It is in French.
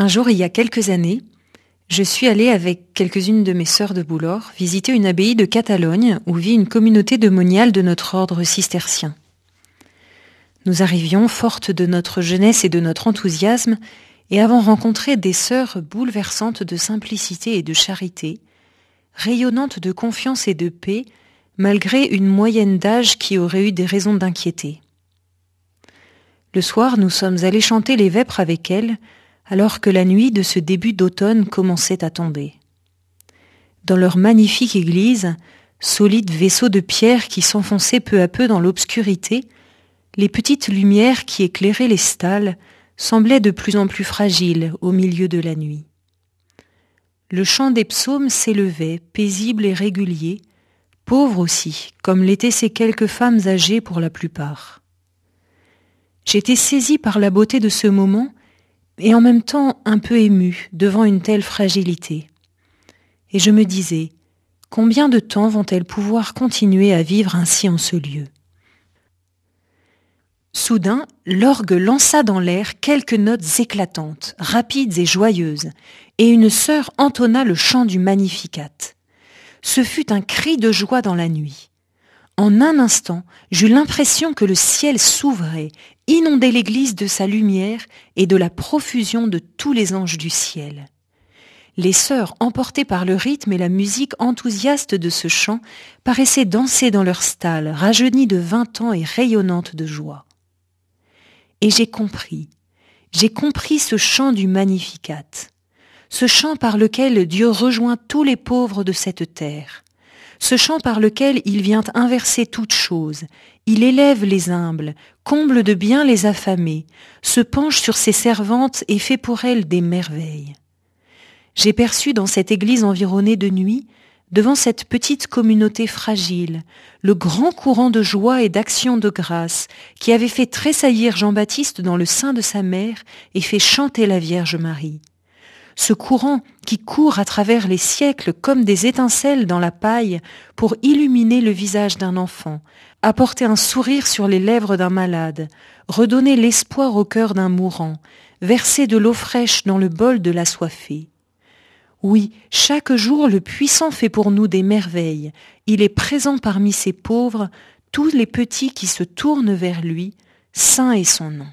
Un jour, il y a quelques années, je suis allée avec quelques-unes de mes sœurs de Boulor visiter une abbaye de Catalogne où vit une communauté de moniales de notre ordre cistercien. Nous arrivions fortes de notre jeunesse et de notre enthousiasme et avons rencontré des sœurs bouleversantes de simplicité et de charité, rayonnantes de confiance et de paix, malgré une moyenne d'âge qui aurait eu des raisons d'inquiéter. Le soir, nous sommes allés chanter les vêpres avec elles, alors que la nuit de ce début d'automne commençait à tomber. Dans leur magnifique église, solide vaisseau de pierre qui s'enfonçait peu à peu dans l'obscurité, les petites lumières qui éclairaient les stalles semblaient de plus en plus fragiles au milieu de la nuit. Le chant des psaumes s'élevait, paisible et régulier, pauvre aussi, comme l'étaient ces quelques femmes âgées pour la plupart. J'étais saisie par la beauté de ce moment et en même temps un peu ému devant une telle fragilité. Et je me disais, combien de temps vont-elles pouvoir continuer à vivre ainsi en ce lieu? Soudain, l'orgue lança dans l'air quelques notes éclatantes, rapides et joyeuses, et une sœur entonna le chant du Magnificat. Ce fut un cri de joie dans la nuit. En un instant, j'eus l'impression que le ciel s'ouvrait, inondait l'église de sa lumière et de la profusion de tous les anges du ciel. Les sœurs, emportées par le rythme et la musique enthousiaste de ce chant, paraissaient danser dans leur stalle, rajeunies de vingt ans et rayonnantes de joie. Et j'ai compris, j'ai compris ce chant du Magnificat, ce chant par lequel Dieu rejoint tous les pauvres de cette terre, ce chant par lequel il vient inverser toutes choses, il élève les humbles, comble de bien les affamés, se penche sur ses servantes et fait pour elles des merveilles. J'ai perçu dans cette église environnée de nuit, devant cette petite communauté fragile, le grand courant de joie et d'action de grâce qui avait fait tressaillir Jean-Baptiste dans le sein de sa mère et fait chanter la Vierge Marie ce courant qui court à travers les siècles comme des étincelles dans la paille pour illuminer le visage d'un enfant, apporter un sourire sur les lèvres d'un malade, redonner l'espoir au cœur d'un mourant, verser de l'eau fraîche dans le bol de la soifée. Oui, chaque jour le puissant fait pour nous des merveilles, il est présent parmi ces pauvres, tous les petits qui se tournent vers lui, saint est son nom.